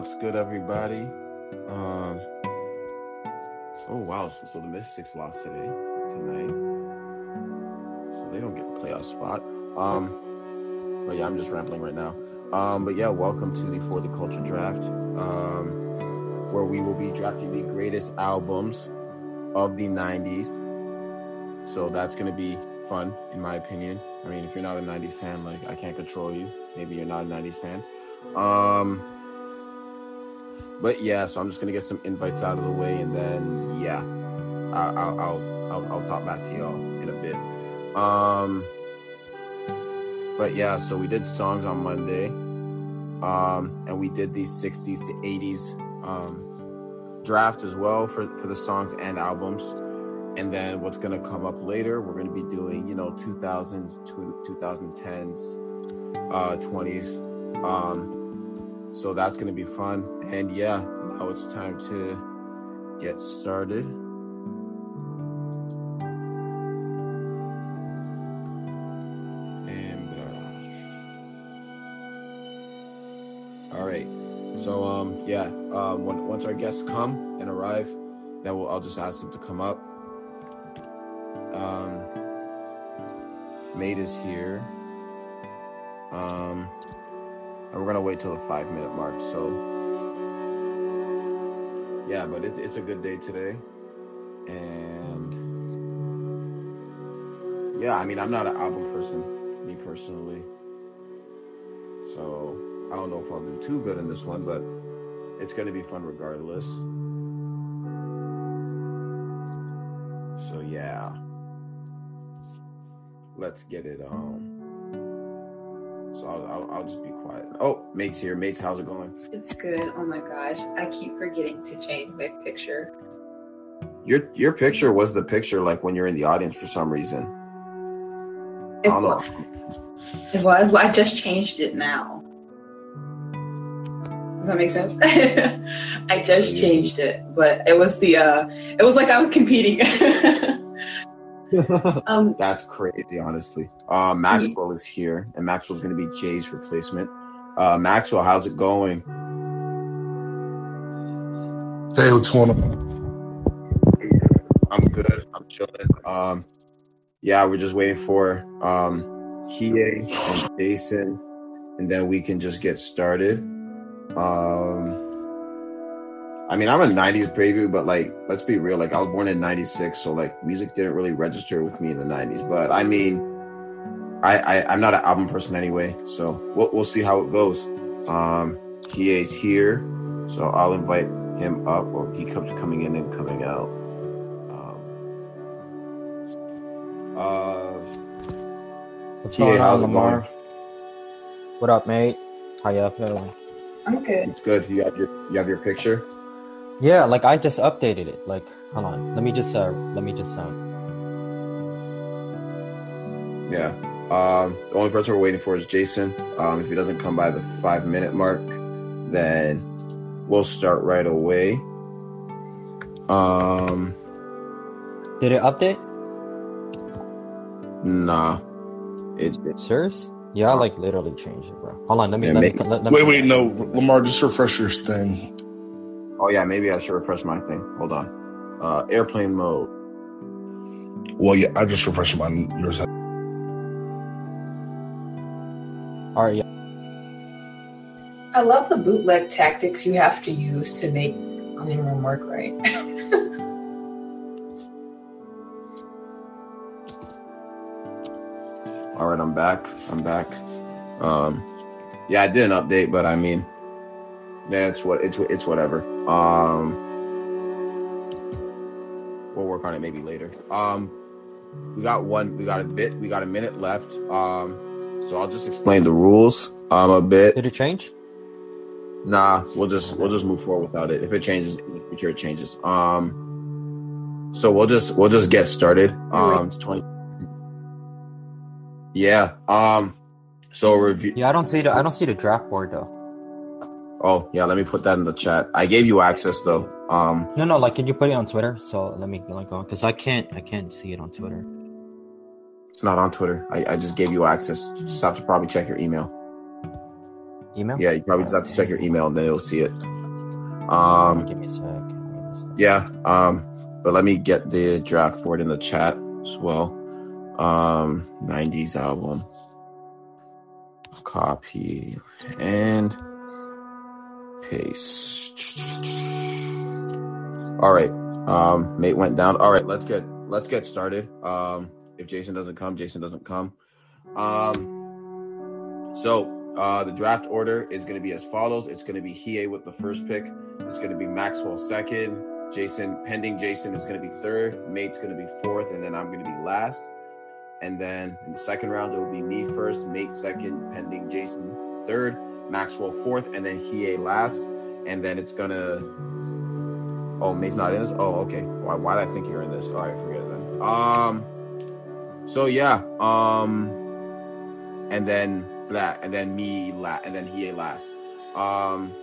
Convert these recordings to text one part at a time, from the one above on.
What's good, everybody? Um. Oh wow! So the Mystics lost today, tonight. So they don't get the playoff spot. Um. But yeah, I'm just rambling right now. Um. But yeah, welcome to the For the Culture Draft. Um, where we will be drafting the greatest albums of the '90s. So that's gonna be fun, in my opinion. I mean, if you're not a '90s fan, like I can't control you. Maybe you're not a '90s fan. Um, but yeah, so I'm just gonna get some invites out of the way, and then yeah, I'll I'll I'll, I'll, talk back to y'all in a bit. Um, but yeah, so we did songs on Monday, um, and we did these '60s to '80s um, draft as well for for the songs and albums. And then what's gonna come up later? We're gonna be doing you know 2000s, 2010s, uh, 20s. Um, so that's gonna be fun. And yeah, now it's time to get started. And uh, all right. So um, yeah. Um, when, once our guests come and arrive, then we'll, I'll just ask them to come up. Um, Mate is here. Um, and we're gonna wait till the five minute mark. So yeah, but it's it's a good day today, and yeah, I mean I'm not an album person, me personally. So I don't know if I'll do too good in this one, but it's gonna be fun regardless. So yeah, let's get it on. I'll, I'll, I'll just be quiet. Oh, mate's here. Mate's, how's it going? It's good. Oh my gosh. I keep forgetting to change my picture. Your your picture was the picture like when you're in the audience for some reason. I It don't know. was. It was. Well, I just changed it now. Does that make sense? I just changed it, but it was the uh it was like I was competing. um That's crazy, honestly. Uh, Maxwell is here, and Maxwell's going to be Jay's replacement. Uh, Maxwell, how's it going? Hey, what's going on? I'm good. I'm chilling. Um, yeah, we're just waiting for um, Kie and Jason, and then we can just get started. Um, I mean, I'm a '90s baby, but like, let's be real. Like, I was born in '96, so like, music didn't really register with me in the '90s. But I mean, I, I I'm not an album person anyway, so we'll we'll see how it goes. Um, Kie's here, so I'll invite him up, or he comes coming in and coming out. Um, uh, What's TA, going how's on, Lamar? going? What up, mate? How y'all feeling? I'm good. It's good. You have your you have your picture. Yeah, like I just updated it. Like, hold on. Let me just uh let me just uh Yeah. Um, the only person we're waiting for is Jason. Um, if he doesn't come by the five minute mark, then we'll start right away. Um, did it update? nah. It, it Serious? Yeah, I like literally changed it, bro. Hold on, let me Yeah, let me let, let Wait, me, wait, no, Lamar, just refresh your thing. Oh yeah, maybe I should refresh my thing. Hold on. Uh, airplane mode. Well, yeah, I just refreshed mine. Yours. Alright, yeah. I love the bootleg tactics you have to use to make anyone work right. All right, I'm back. I'm back. Um, yeah, I did an update, but I mean, yeah, it's what it's it's whatever. Um, we'll work on it maybe later. Um, we got one. We got a bit. We got a minute left. Um, so I'll just explain the rules. Um, a bit. Did it change? Nah, we'll just we'll just move forward without it. If it changes in the future, it changes. Um, so we'll just we'll just get started. Um, twenty. Yeah. Um. So review. Yeah, I don't see the I don't see the draft board though. Oh yeah, let me put that in the chat. I gave you access though. Um. No, no, like can you put it on Twitter? So let me like go because I can't I can't see it on Twitter. It's not on Twitter. I, I just gave you access. You just have to probably check your email. Email? Yeah, you probably just have to check your email and then you'll see it. Um, Um, give me a sec. Me a sec. yeah. Um, but let me get the draft board in the chat as well. Um, 90s album. Copy and paste. All right. Um, mate went down. All right, let's get let's get started. Um, if Jason doesn't come, Jason doesn't come. Um, so uh, the draft order is going to be as follows. It's going to be Hiei with the first pick. It's going to be Maxwell second. Jason, pending Jason is going to be third. Mate's going to be fourth, and then I'm going to be last. And then in the second round, it will be me first, Mate second, pending Jason third, Maxwell fourth, and then Hiei last. And then it's gonna. Oh, Mate's not in this. Oh, okay. Why? Why did I think you're in this? All right, forget it then. Um. So yeah. Um. And then that, and then me la, and then Hiei last. Um.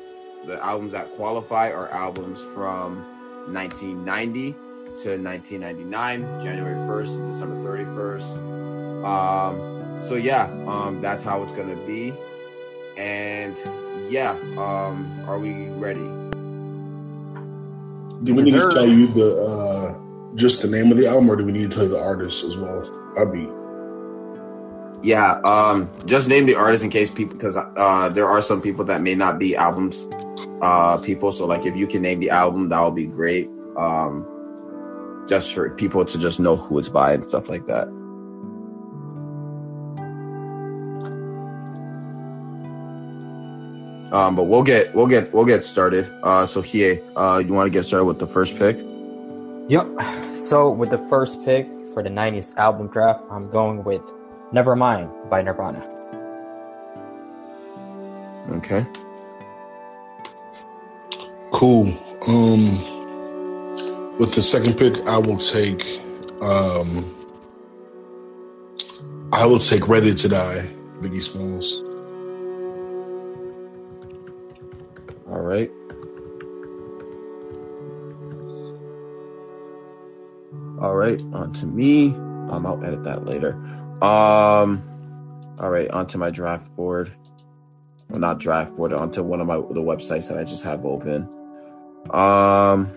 The albums that qualify are albums from 1990 to 1999, January 1st to December 31st. Um, so yeah, um, that's how it's gonna be. And yeah, um, are we ready? Do we need to tell you the uh, just the name of the album, or do we need to tell you the artist as well? I'd be Yeah, um, just name the artist in case people, because uh, there are some people that may not be albums uh, people. So like, if you can name the album, that would be great. Um, just for people to just know who it's by and stuff like that. Um, but we'll get we'll get we'll get started. Uh, so Hiei, uh, you want to get started with the first pick? Yep. So with the first pick for the '90s album draft, I'm going with "Nevermind" by Nirvana. Okay. cool. Um, with the second pick, I will take. Um, I will take "Ready to Die," Biggie Smalls. Right. All right, on to me. Um, I'll edit that later. Um, all right, onto my draft board. Well, not draft board, onto one of my the websites that I just have open. Um,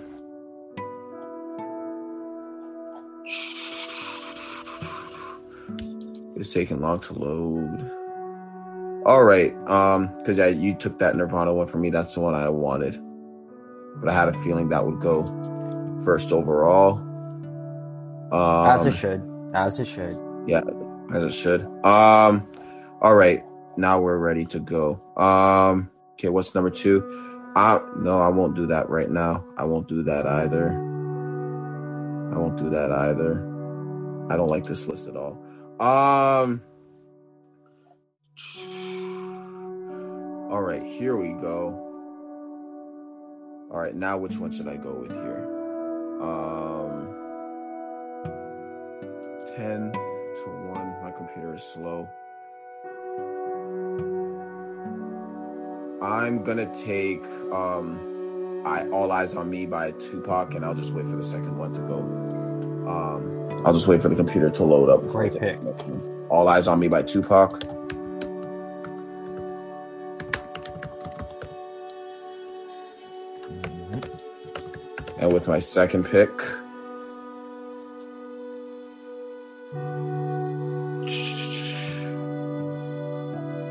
it's taking long to load. All right. Um, because yeah, you took that Nirvana one for me. That's the one I wanted. But I had a feeling that would go first overall. Um, As it should. As it should. yeah, as it should. Um, all right. Now we're ready to go. Um, okay, what's number two? I no, I won't do that right now. I won't do that either. I won't do that either. I don't like this list at all. Um. All right, here we go. All right, now which one should I go with here? Um, ten to one. My computer is slow. I'm gonna take um, I All Eyes on Me by Tupac, and I'll just wait for the second one to go. Um, I'll just wait for the computer to load up. Great pick. the next one. All Eyes on Me by Tupac. And with my second pick,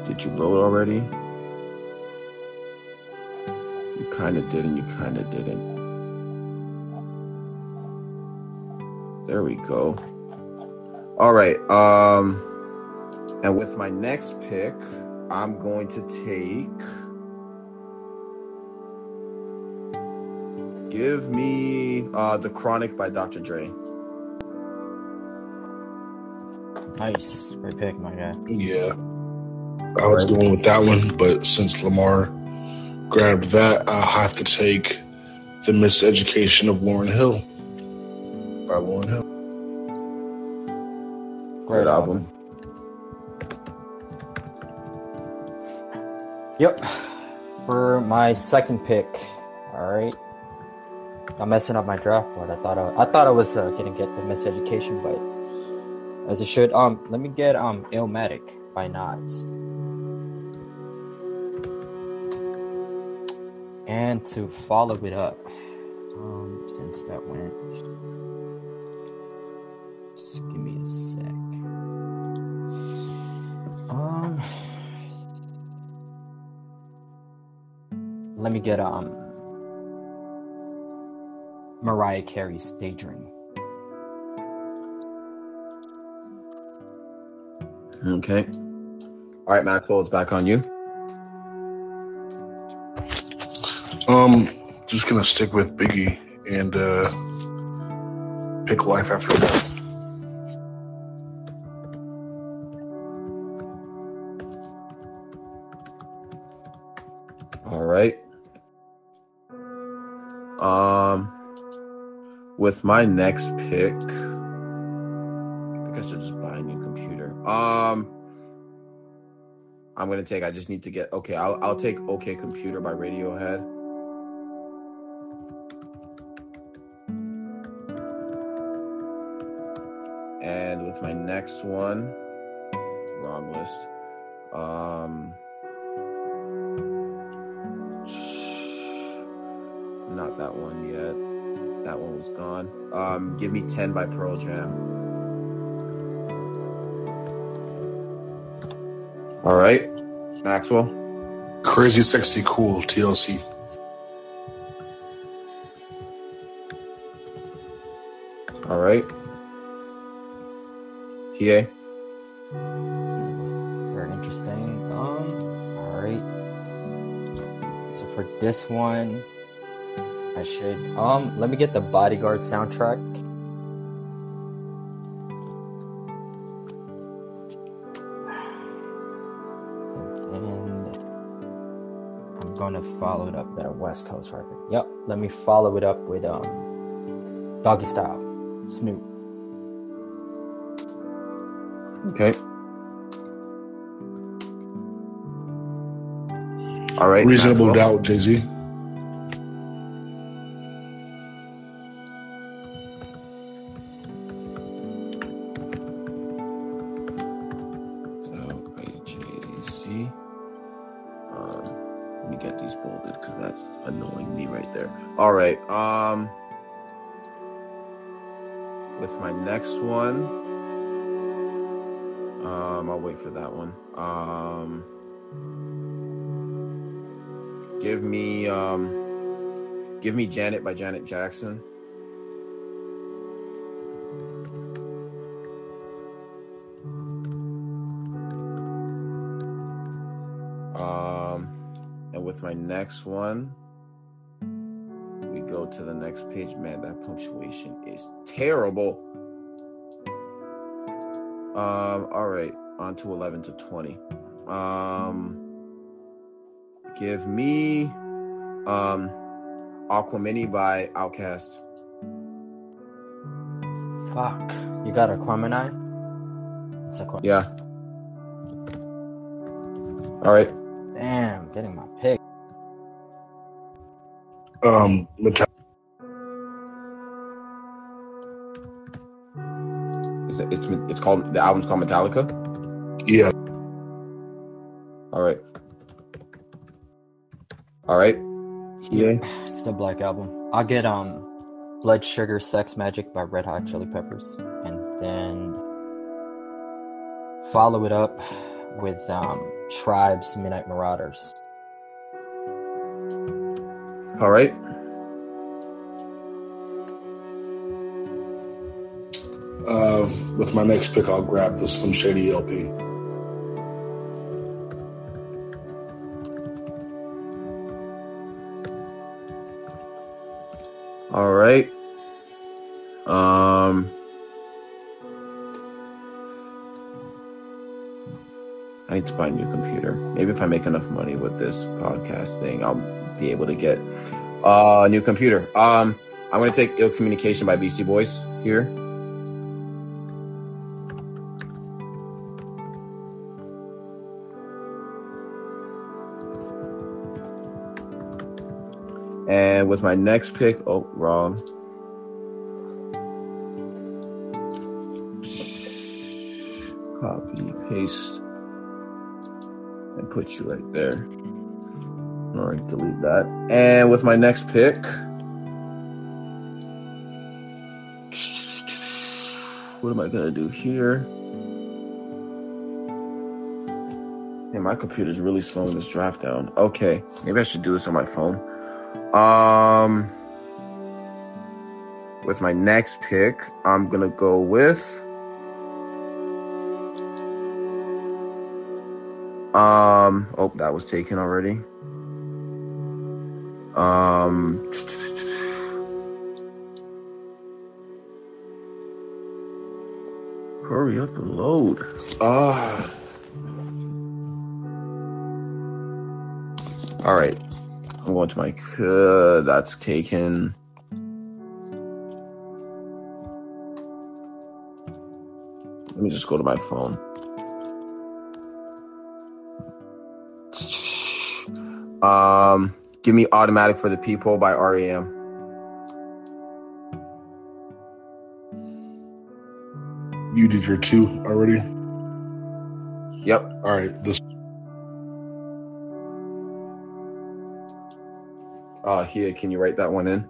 did you load already? You kind of did and you kind of didn't. There we go. All right. Um, and with my next pick, I'm going to take. Give me uh, The Chronic by Dr. Dre. Nice. Great pick, my guy. Yeah, I was going with that one, but since Lamar grabbed that, I'll have to take the Miseducation of Lauryn Hill by Lauryn Hill. Great album. Yep. For my second pick, all right. I'm messing up my draft board. I thought I, I thought I was uh, gonna get the miseducation, but as it should. Um, let me get um Illmatic by Nas. And to follow it up, um, since that went, just give me a sec. Um, let me get um Mariah Carey's Daydream. Okay. All right, Maxwell, it's back on you. Um, just gonna stick with Biggie and uh pick life after death. With my next pick, I think I should just buy a new computer. Um, I'm gonna take. I just need to get. Okay, I'll I'll take OK Computer by Radiohead. And with my next one, wrong list. Um. Not that one yet. That one was gone. Um, give me 10 by Pearl Jam. All right, Maxwell. Crazy, sexy, cool. TLC. All right. PA. Very interesting. Um, all right. So for this one, I should um let me get the Bodyguard soundtrack. And I'm gonna follow it up. with a West Coast record. Yep. Let me follow it up with um Doggy Style, Snoop. Okay. All right. Reasonable doubt, Jay Z. one, um, I'll wait for that one. Um, give me um, give me Janet by Janet Jackson. Um, and with my next one, we go to the next page. Man, that punctuation is terrible. Um, all right, on to 11 to 20. Um, give me um Aquemini by OutKast. Fuck. You got Aquemini? It's Aquemini. Yeah. All right. Damn, getting my pick. Um, Metallica. It's it's it's called the album's called Metallica. Yeah. All right. All right. Yeah. It's the Black Album. I'll get um Blood Sugar Sex Magik by Red Hot Chili Peppers. And then follow it up with um Tribes Midnight Marauders. All right. Uh, with my next pick, I'll grab the Slim Shady LP. All right. Um. I need to buy a new computer. Maybe if I make enough money with this podcast thing, I'll be able to get uh, a new computer. Um, I'm going to take Ill Communication by Beastie Boys here. With my next pick, oh, wrong. Copy, paste, and put you right there. All right, delete that. And with my next pick, what am I gonna do here? Man, my computer's really slowing this draft down. Okay, maybe I should do this on my phone. Um, with my next pick, I'm gonna go with. Um, oh, that was taken already. Um, hurry up and load. Ah. All right, I'm going to my. Uh, that's taken. Let me just go to my phone. Um, give me "Automatic for the People" by REM. You did your two already. Yep. All right. This Uh, here, can you write that one in?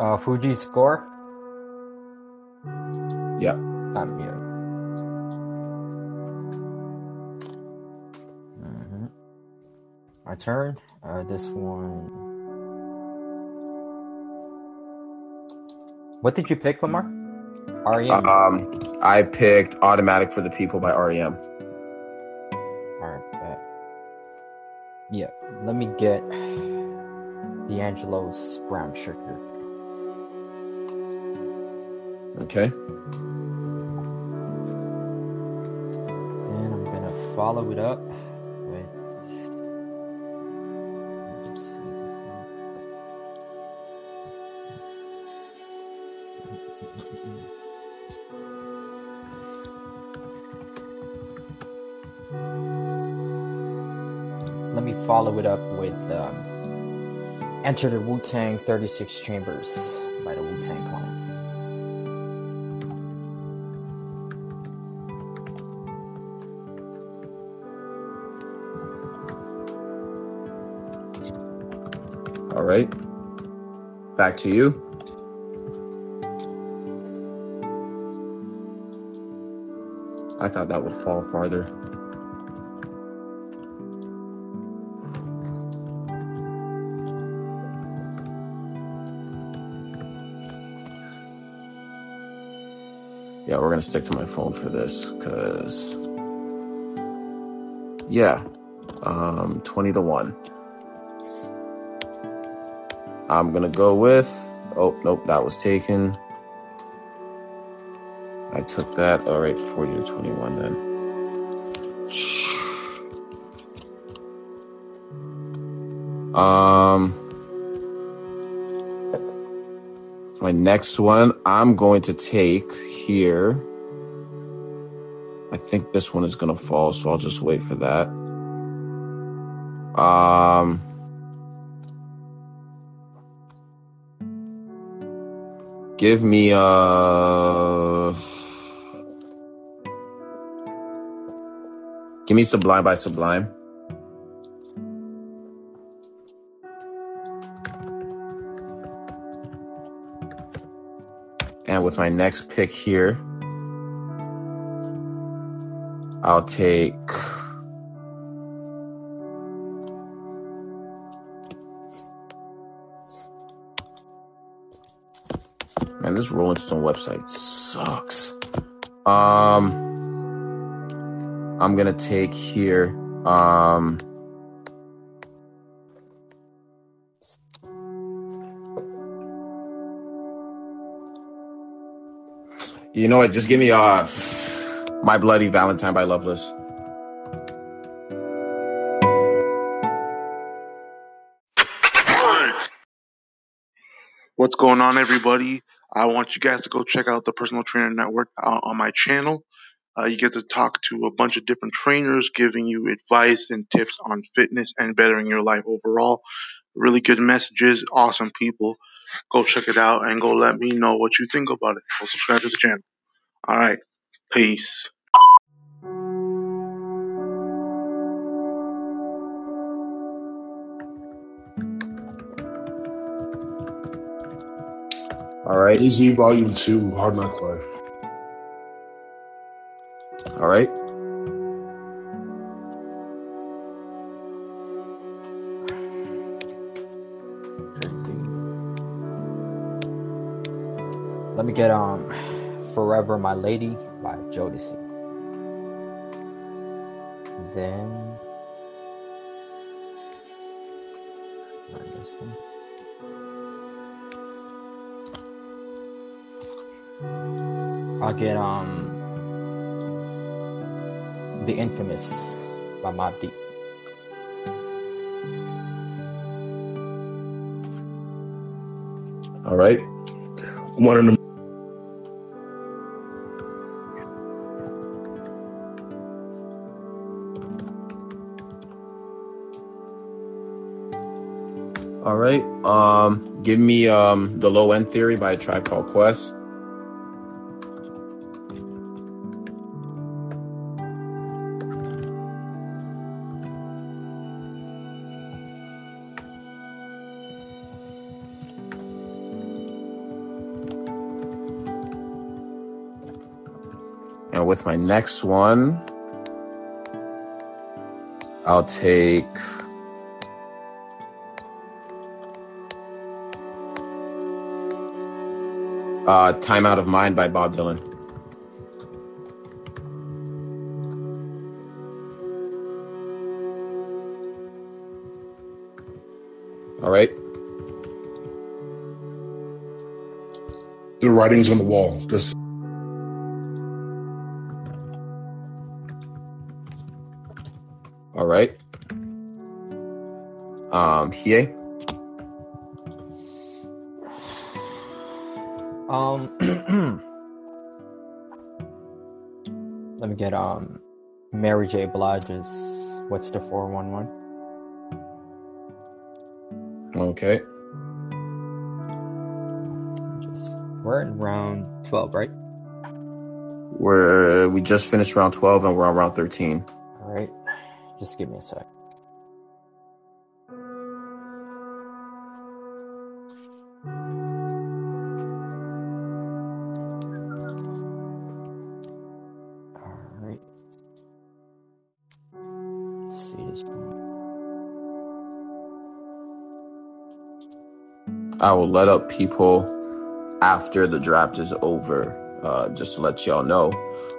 Uh, Fugees score. Yep. Um, yeah. hmm My turn. Uh, this one. What did you pick, Lamar? REM. Um, I picked "Automatic for the People" by REM. Let me get D'Angelo's brown sugar. Okay. Then I'm gonna follow it up with. Let me follow it up with um, Enter the Wu Tang 36 Chambers by the Wu Tang Clan. All right. Back to you. I thought that would fall farther. Gonna stick to my phone for this because, yeah, um, twenty to one. I'm gonna go with. Oh nope, that was taken. I took that. All right, forty to twenty-one then. Um, my next one, I'm going to take here. I think this one is gonna fall, so I'll just wait for that. Um. Give me uh Give me Sublime by Sublime. And with my next pick here, I'll take Man, this Rolling Stone website sucks. Um, I'm gonna take here. Um, you know what? Just give me uh, My Bloody Valentine by Loveless. What's going on, everybody? I want you guys to go check out the Personal Trainer Network uh, on my channel. Uh, you get to talk to a bunch of different trainers giving you advice and tips on fitness and bettering your life overall. Really good messages, awesome people. Go check it out and go let me know what you think about it. Go subscribe to the channel. All right. Peace. All right. Easy Volume 2, Hard Knock Life. All right. Get um Forever My Lady by Jodeci. Then this one. I'll get um The Infamous by Mobb Deep. All right. One of them. Give me um the low end theory by a tribe called Quest. And with my next one, I'll take uh, Time Out of Mind by Bob Dylan. All right. The writings on the wall. That's All right. Um, Hie. Um, let me get um Mary J. Blige's "What's the 411?" Okay. Just we're in round twelve, right? We're we just finished round twelve and we're on round thirteen. All right. Just give me a sec. I will let up people after the draft is over. Uh, just to let y'all know.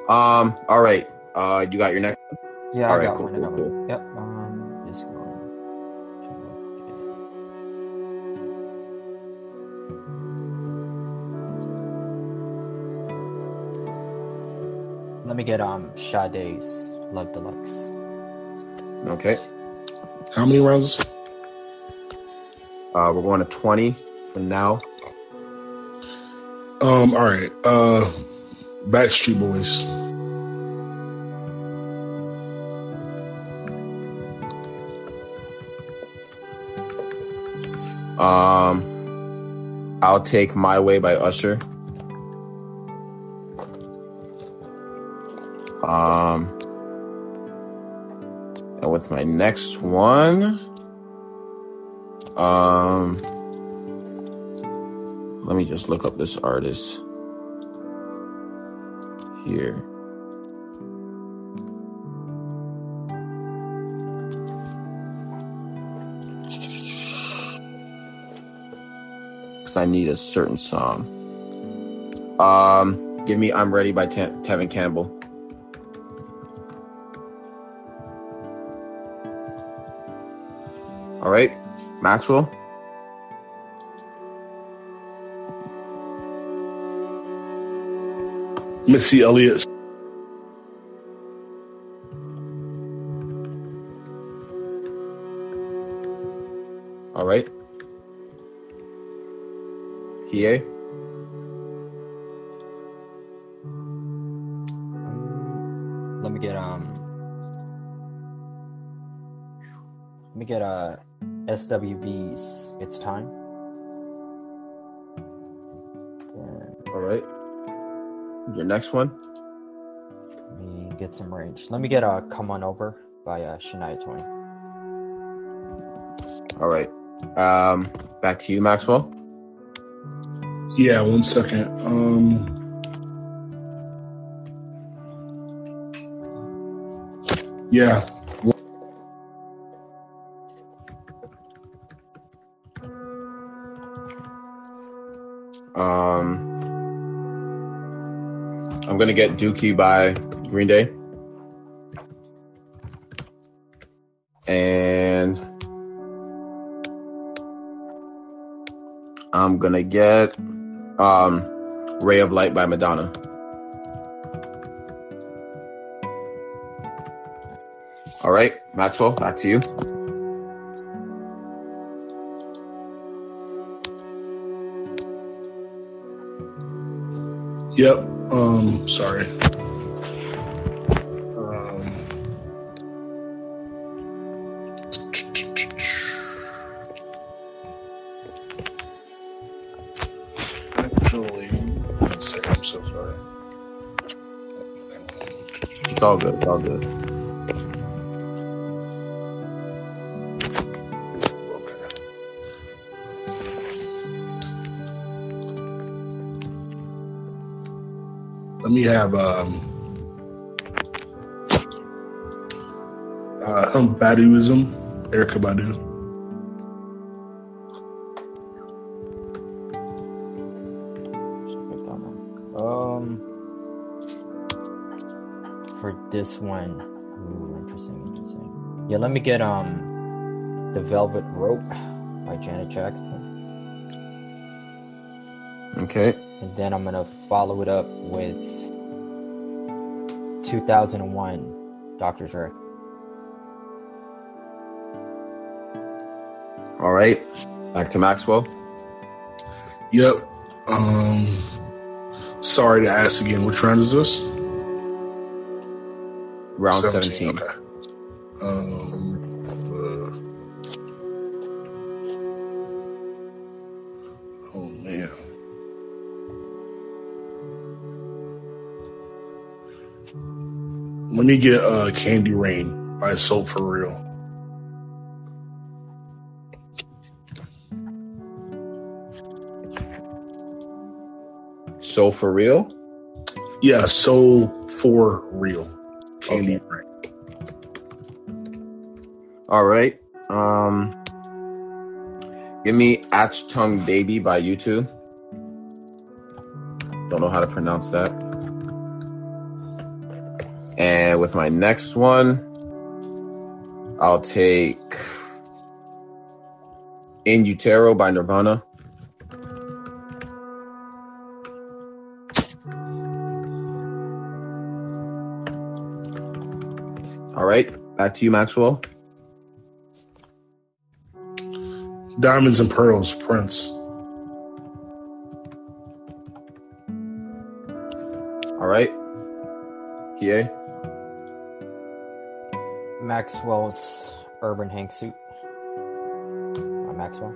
Um. All right. Uh, you got your next. Yeah, All I right, got cool, one. Cool, cool. one. Yep. Um, just going. to look at- Let me get um Sade's Love Deluxe. Okay. how many rounds? Uh, we're going to twenty for now. Um, all right. Uh Backstreet Boys. Um, I'll take My Way by Usher. Um, and with my next one, um, let me just look up this artist here. Because I need a certain song. Um, give me "I'm Ready" by Tevin Campbell. All right, Maxwell. Missy Elliott. All right. Hie. Um, let me get um. Let me get uh SWV's It's Time. Your next one. Let me get some range. Let me get a "Come On Over" by uh, Shania Twain. All right. Um, back to you, Maxwell. Yeah, one second. Um, yeah, I'm gonna get Dookie by Green Day, and I'm gonna get um, Ray of Light by Madonna. All right, Maxwell, back to you. yep. Um, sorry. Um, actually, one second, I'm so sorry. It's all good. It's all good. Let me have um uh um, Baduism, Erykah Badu. Should pick that one. Um, for this one, ooh, interesting, interesting. Yeah, let me get um, "The Velvet Rope" by Janet Jackson, Okay. and then I'm gonna follow it up with 2001, Dr. Dre. All right. Back to Maxwell. Yep. Um sorry to ask again, which round is this? Round 17. Okay. Um Let me get uh Candy Rain by Soul for Real. So for real? Yeah, Soul for Real. Candy Okay. Rain. All right. Um, give me Achtung Baby by You U2. Don't know how to pronounce that. With my next one, I'll take In Utero by Nirvana. All right, back to you, Maxwell. Diamonds and Pearls, Prince. All right, PA. Maxwell's Urban Hang Suite. By Maxwell.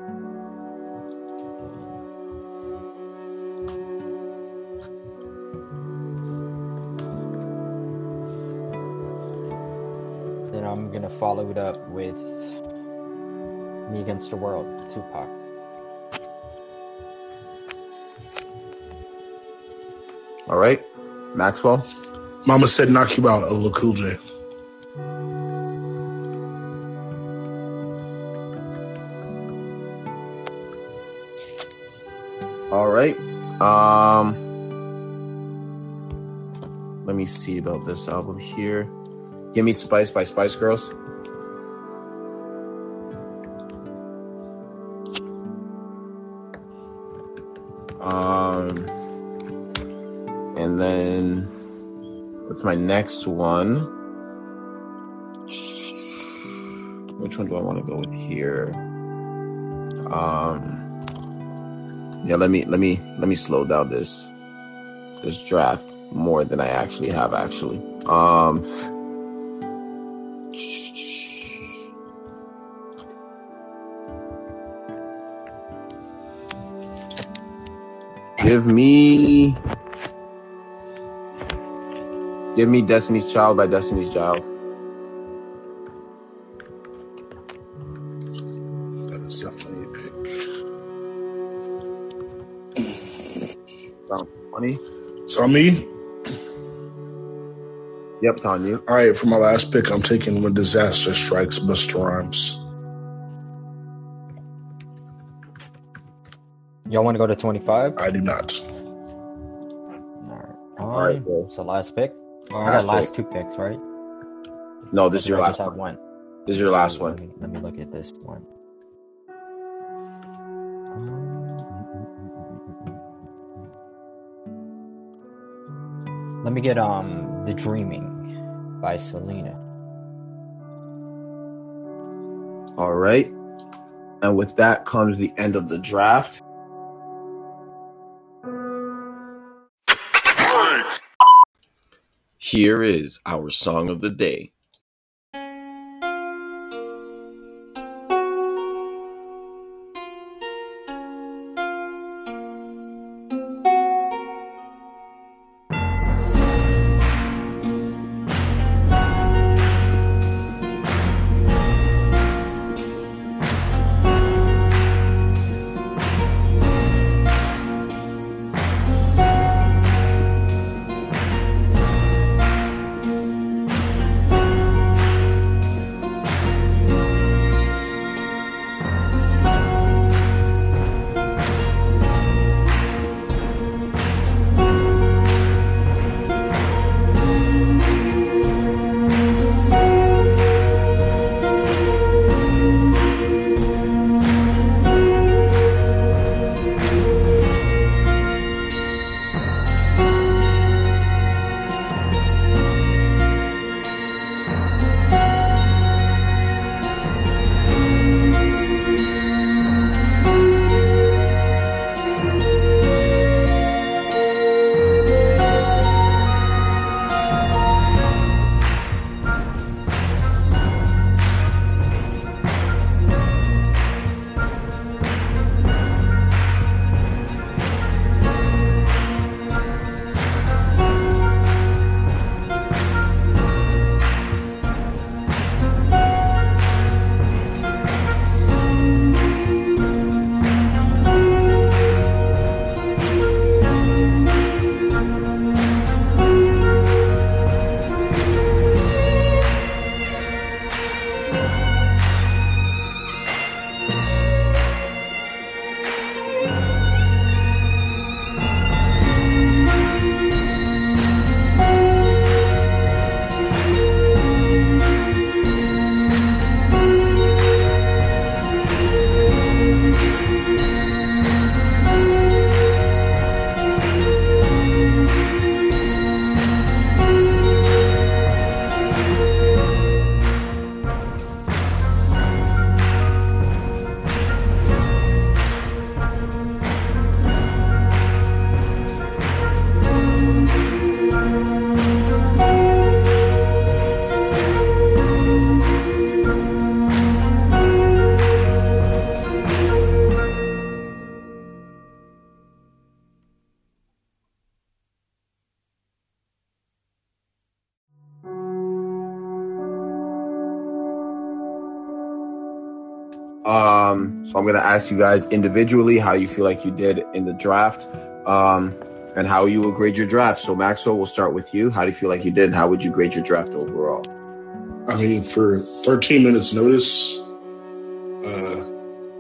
Then I'm gonna follow it up with Me Against the World, Tupac. All right, Maxwell. Mama said knock you out, LL Cool J. Um Let me see about this album here. Give me Spice by Spice Girls. Um and then what's my next one? Which one do I want to go with here? Um yeah, let me let me let me slow down this this draft more than I actually have actually. Um Give me Give me Destiny's Child by Destiny's Child. Pick. Round 20. So me. Yep, it's on you. All right, for my last pick, I'm taking When Disaster Strikes Busta Rhymes. Y'all want to go to 25? I do not. Alright. All right, Um, well. so last pick? I Last got last two picks, right? No, this is your I last just have one. one. This is your last Let one. let me look at this one. Let me get um The Dreaming by Selena. All right. And with that comes the end of the draft. Here is our song of the day. So I'm gonna ask you guys individually how you feel like you did in the draft, um, and how you will grade your draft. So Maxwell, we'll start with you. How do you feel like you did, and how would you grade your draft overall? I mean, for 13 minutes notice, uh,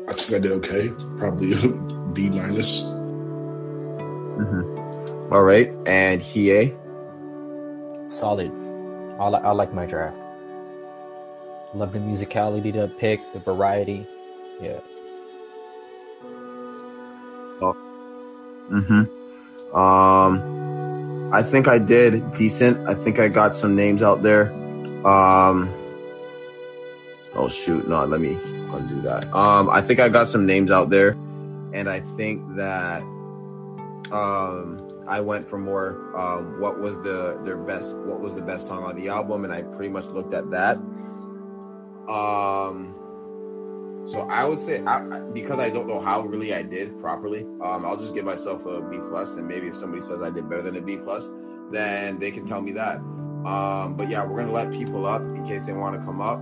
I think I did okay. Probably a B minus. Mm-hmm. All right, and Hie. Solid. I, li- I like my draft. Love the musicality to pick, the variety. Yeah. Mm-hmm. Um, I think I did decent. I think I got some names out there. Um, oh shoot, no, let me undo that. Um, I think I got some names out there, and I think that um, I went for more. Um, what was the their best? What was the best song on the album? And I pretty much looked at that. Um, so I would say I, because I don't know how really I did properly, um, I'll just give myself a B plus, and maybe if somebody says I did better than a B plus, then they can tell me that. Um, but yeah, we're gonna let people up in case they want to come up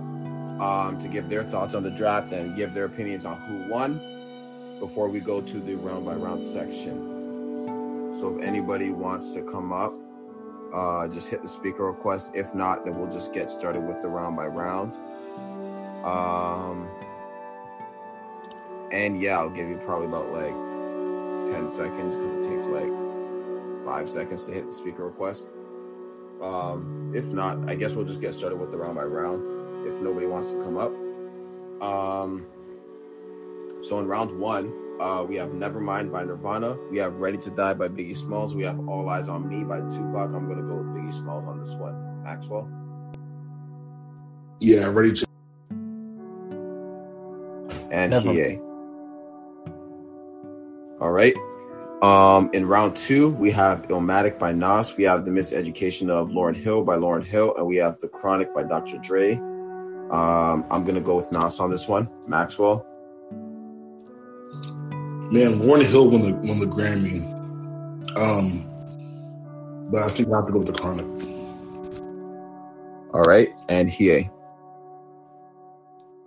um, to give their thoughts on the draft and give their opinions on who won before we go to the round by round section. So if anybody wants to come up, uh, just hit the speaker request. If not, then we'll just get started with the round by round. Um, and yeah, I'll give you probably about like 10 seconds because it takes like five seconds to hit the speaker request. Um, if not, I guess we'll just get started with the round by round if nobody wants to come up. Um, so in round one, uh, we have Nevermind by Nirvana. We have Ready to Die by Biggie Smalls. We have All Eyez on Me by Tupac. I'm gonna go with Biggie Smalls on this one. Maxwell. Yeah, ready to. and Never. Hiei. All right. Um, in round two, we have Illmatic by Nas. We have The Miseducation of Lauryn Hill by Lauryn Hill, and we have The Chronic by Dr. Dre. Um, I'm gonna go with Nas on this one. Maxwell. Man, Lauryn Hill won the won the Grammy. Um, but I think I have to go with the Chronic. All right, and Hiei.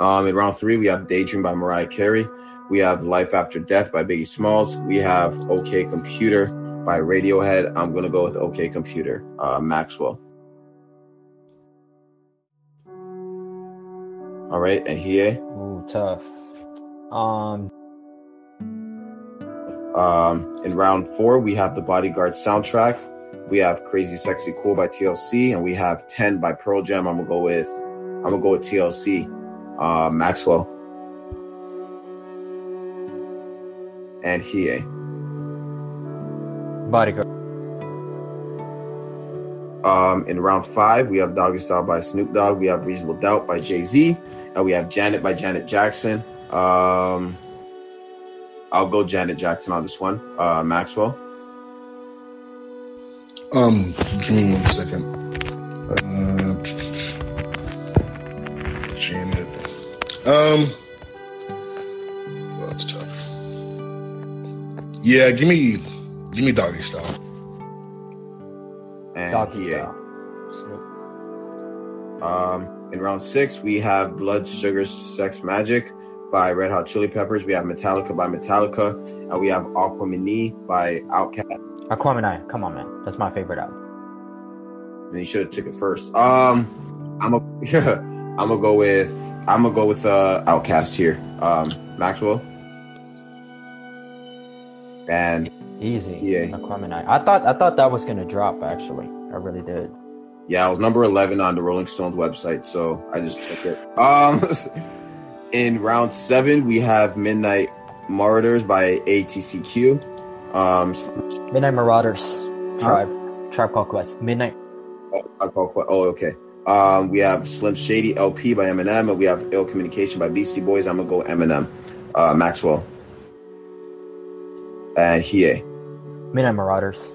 Um, in round three, we have Daydream by Mariah Carey. We have Life After Death by Biggie Smalls. We have OK Computer by Radiohead. I'm gonna go with OK Computer. Uh, Maxwell. All right, and Hiei. Ooh, tough. Um, Um, in round four, we have the Bodyguard soundtrack. We have Crazy Sexy Cool by TLC, and we have 10 by Pearl Jam. I'm gonna go with I'm gonna go with TLC. Uh, Maxwell. And Hiei. bodyguard. Um, in round five, we have Doggy Style by Snoop Dogg. We have Reasonable Doubt by Jay Z, and we have Janet by Janet Jackson. Um, I'll go Janet Jackson on this one. Uh, Maxwell. Um, give me one second. Uh, Janet. Um, Yeah, give me, give me Doggy Style. And Doggy Hiei. style. Um, in round six, we have Blood, Sugar, Sex, Magik by Red Hot Chili Peppers. We have Metallica by Metallica, and we have Aquemini by OutKast. Aquaman, come on, man. That's my favorite album. And you should have took it first. Um, I'm a, I'm gonna go with, I'm gonna go with uh OutKast here. Um, Maxwell. And Easy. Yeah. Aquaman. I thought I thought that was gonna drop. Actually, I really did. yeah, I was number 11 on the Rolling Stones website, so I just took it. Um, in round seven, we have Midnight Martyrs by ATCQ. Um, Midnight Marauders. Huh? Tribe. Tribe Called Quest. Midnight. I call que- Oh, okay. Um, we have Slim Shady LP by Eminem, and we have Ill Communication by Beastie Boys. I'm gonna go Eminem. Uh, Maxwell. And Hiei. Midnight Marauders.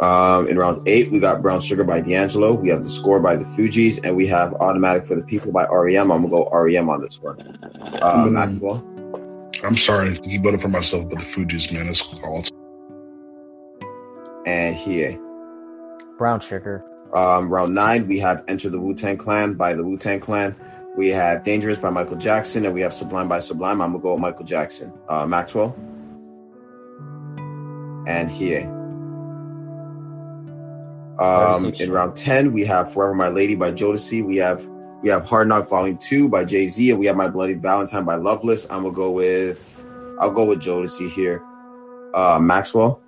Um, in round eight, we got Brown Sugar by D'Angelo. We have The Score by The Fugees, and we have Automatic for the People by REM. I'm gonna go REM on this one. Uh, Mm. Maxwell. I'm sorry to keep voting for myself, but the Fugees, man, it's all. And Hiei. Brown Sugar. Um, round nine, we have Enter the Wu Tang Clan by the Wu Tang Clan. We have Dangerous by Michael Jackson, and we have Sublime by Sublime. I'm gonna go with Michael Jackson. Uh, Maxwell. And here. Um, in round ten, we have Forever My Lady by Jodeci. We have we have Hard Knock Volume Two by Jay Z, and we have My Bloody Valentine by Loveless. I'm gonna go with I'll go with Jodeci here. Uh, Maxwell.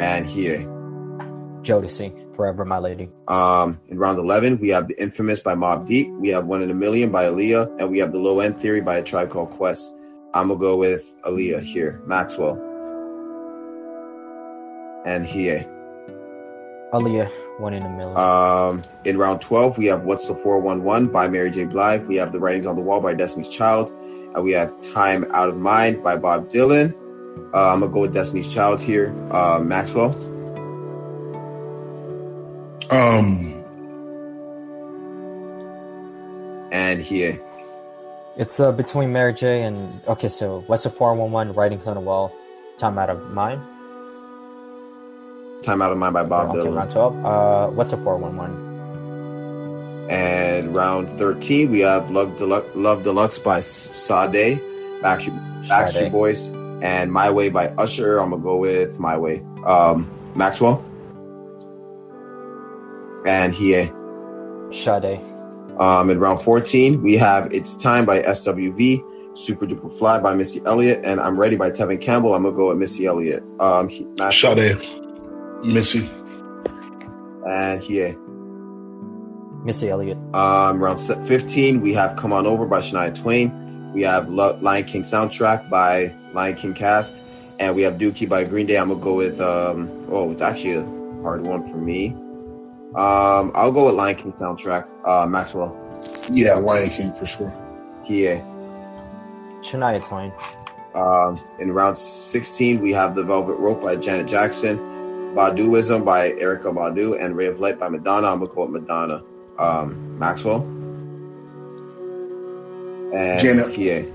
And Hiei. Jodeci. Forever My Lady. Um, in round 11, we have The Infamous by Mobb Deep. We have One in a Million by Aaliyah. And we have The Low End Theory by A Tribe Called Quest. I'm going to go with Aaliyah here. Maxwell. And Hiei. Aaliyah. One in a million. Um, in round 12, we have What's the 411 by Mary J. Blige. We have The Writing's on the Wall by Destiny's Child. And we have Time Out of Mind by Bob Dylan. Uh, I'm going to go with Destiny's Child here. Uh, Maxwell. Um, And Hiei. It's uh, between Mary J. and okay. So what's the four one one? Writings on the wall. Time out of mind. Time Out of Mind by Bob okay, Dylan. round 12. Uh, what's the 411? And round 13, we have Love Deluxe, Love Deluxe by Sade, Backstreet, Backstreet Sade. Boys, and My Way by Usher. I'm gonna go with My Way. Um, Maxwell and Hiei. Sade. Um, in round 14, we have It's Time by SWV, Supa Dupa Fly by Missy Elliott, and I'm Ready by Tevin Campbell. I'm gonna go with Missy Elliott. Um, he, Maxwell Sade, Missy. and Hiei. Missy Elliott. Um, round 15, we have Come On Over by Shania Twain. We have Lo- Lion King soundtrack by Lion King cast. And we have Dookie by Green Day. I'm going to go with, um, oh, it's actually a hard one for me. Um, I'll go with Lion King soundtrack. Uh, Maxwell. Yeah, Lion King for sure. Here. Shania Twain. Um, in round 16, we have The Velvet Rope by Janet Jackson. Baduism by Erykah Badu. And Ray of Light by Madonna. I'm going to call it Madonna. Um, Maxwell. And Janet. Here.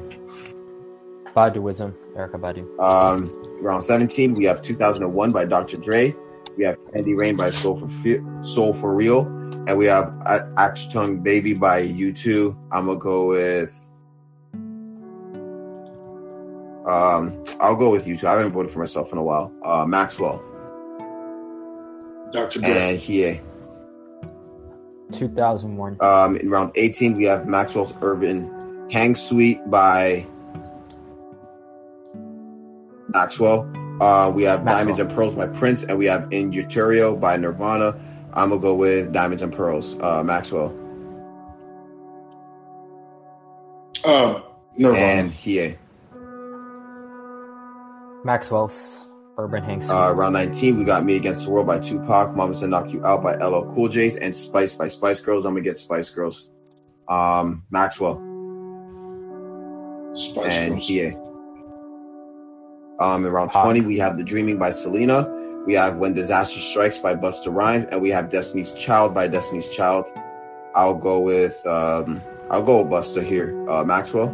Baduism. Erykah Badu. Um, round 17, we have 2001 by Dr. Dre. We have Candy Rain by Soul for Fe- Soul for Real, and we have A- Tongue Baby by U2. I'm gonna go with. Um, I'll go with U2. I haven't voted for myself in a while. Uh, Maxwell Dr. Dre. and Hiei. 2001. Um, in round 18, we have Maxwell's Urban Hang Suite by Maxwell. Uh, we have Maxwell. Diamonds and Pearls by Prince, and we have In Utero by Nirvana. I'm gonna go with Diamonds and Pearls, uh, Maxwell Um, Nirvana. and Hiei. Maxwell's Urban Hanks. Uh, round 19, we got Me Against the World by Tupac, Mama Said Knock You Out by LL Cool J's, and Spice by Spice Girls. I'm gonna get Spice Girls. Um, Maxwell. Spice and Girls. Hiei. Um, in round 20, we have The Dreaming by Selena. We have When Disaster Strikes by Busta Rhymes, and we have Destiny's Child by Destiny's Child. I'll go with um, I'll go with Busta here. Uh, Maxwell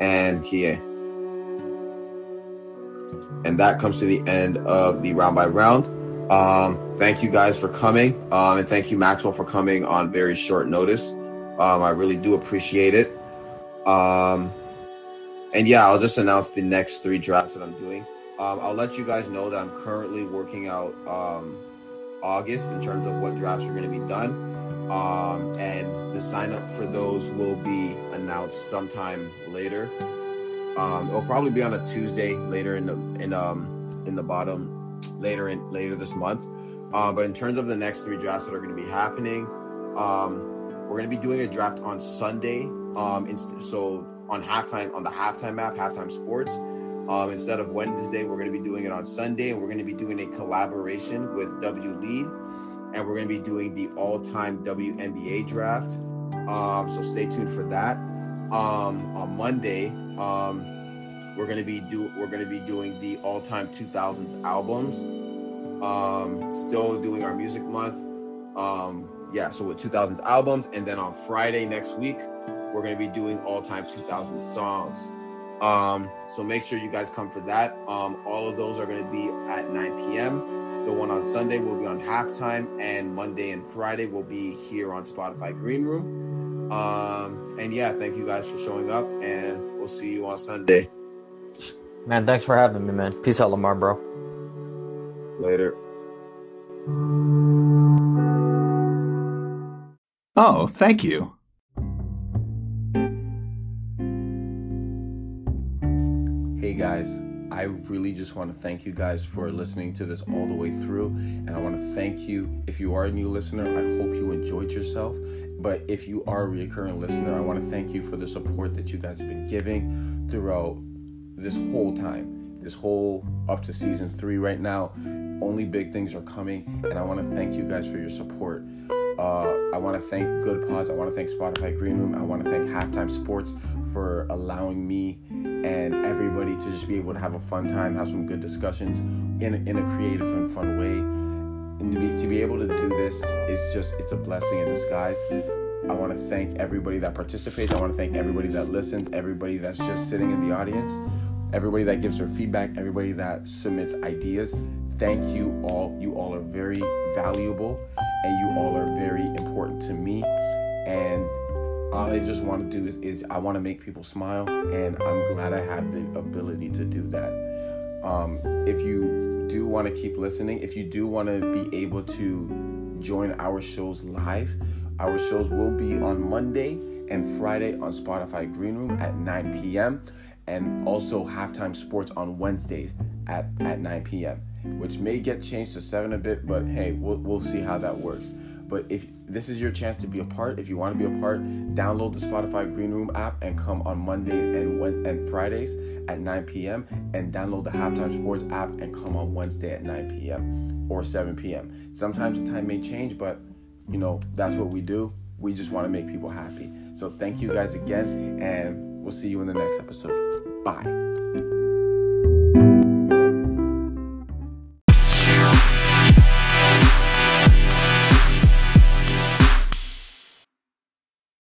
and Hiei. And that comes to the end of the round by round. Um, thank you guys for coming, um, and thank you Maxwell for coming on very short notice. Um, I really do appreciate it. Um, and yeah, I'll just announce the next three drafts that I'm doing. Um, I'll let you guys know that I'm currently working out um, August in terms of what drafts are going to be done. Um, and the sign up for those will be announced sometime later. Um, it'll probably be on a Tuesday later in the in um in the bottom later in later this month. Um, but in terms of the next three drafts that are going to be happening, um, we're going to be doing a draft on Sunday. Um, so on halftime on the halftime app, halftime sports. Um, instead of Wednesday, we're going to be doing it on Sunday, and we're going to be doing a collaboration with W Lead, and we're going to be doing the all-time WNBA draft. Um, so stay tuned for that. Um, on Monday, um, we're going to be do we're going to be doing the all-time 2000s albums. Um, still doing our music month. Um, yeah, so with 2000s albums, and then on Friday next week, we're going to be doing all-time 2000 songs. Um, so make sure you guys come for that. Um, all of those are going to be at 9 p.m. The one on Sunday will be on halftime, and Monday and Friday will be here on Spotify Green Room. Um, and yeah, thank you guys for showing up, and we'll see you on Sunday. Man, thanks for having me, man. Peace out, Lamar, bro. Later. Oh, thank you. Guys, I really just want to thank you guys for listening to this all the way through. And I want to thank you. If you are a new listener, I hope you enjoyed yourself. But if you are a recurring listener, I want to thank you for the support that you guys have been giving throughout this whole time, this whole up to season three right now. Only big things are coming. And I want to thank you guys for your support. Uh, I want to thank Goodpods. I want to thank Spotify Green Room. I want to thank Halftime Sports for allowing me and everybody to just be able to have a fun time, have some good discussions in in a creative and fun way. And to be, to be able to do this is just, it's a blessing in disguise. I want to thank everybody that participates. I want to thank everybody that listens, everybody that's just sitting in the audience. everybody that gives their feedback, everybody that submits ideas. Thank you all. You all are very valuable and you all are very important to me. And all I just want to do is, is I want to make people smile, and I'm glad I have the ability to do that. Um, if you do want to keep listening, if you do want to be able to join our shows live, our shows will be on Monday and Friday on Spotify Green Room at 9 p.m. and also halftime sports on Wednesdays at, at 9 p.m., which may get changed to 7 a bit, but hey, we'll, we'll see how that works. But if this is your chance to be a part, if you want to be a part, download the Spotify Green Room app and come on Mondays and and Fridays at 9 p.m. and download the Halftime Sports app and come on Wednesday at 9 p.m. or 7 p.m. Sometimes the time may change, but you know that's what we do. We just want to make people happy. So thank you guys again, and we'll see you in the next episode. Bye.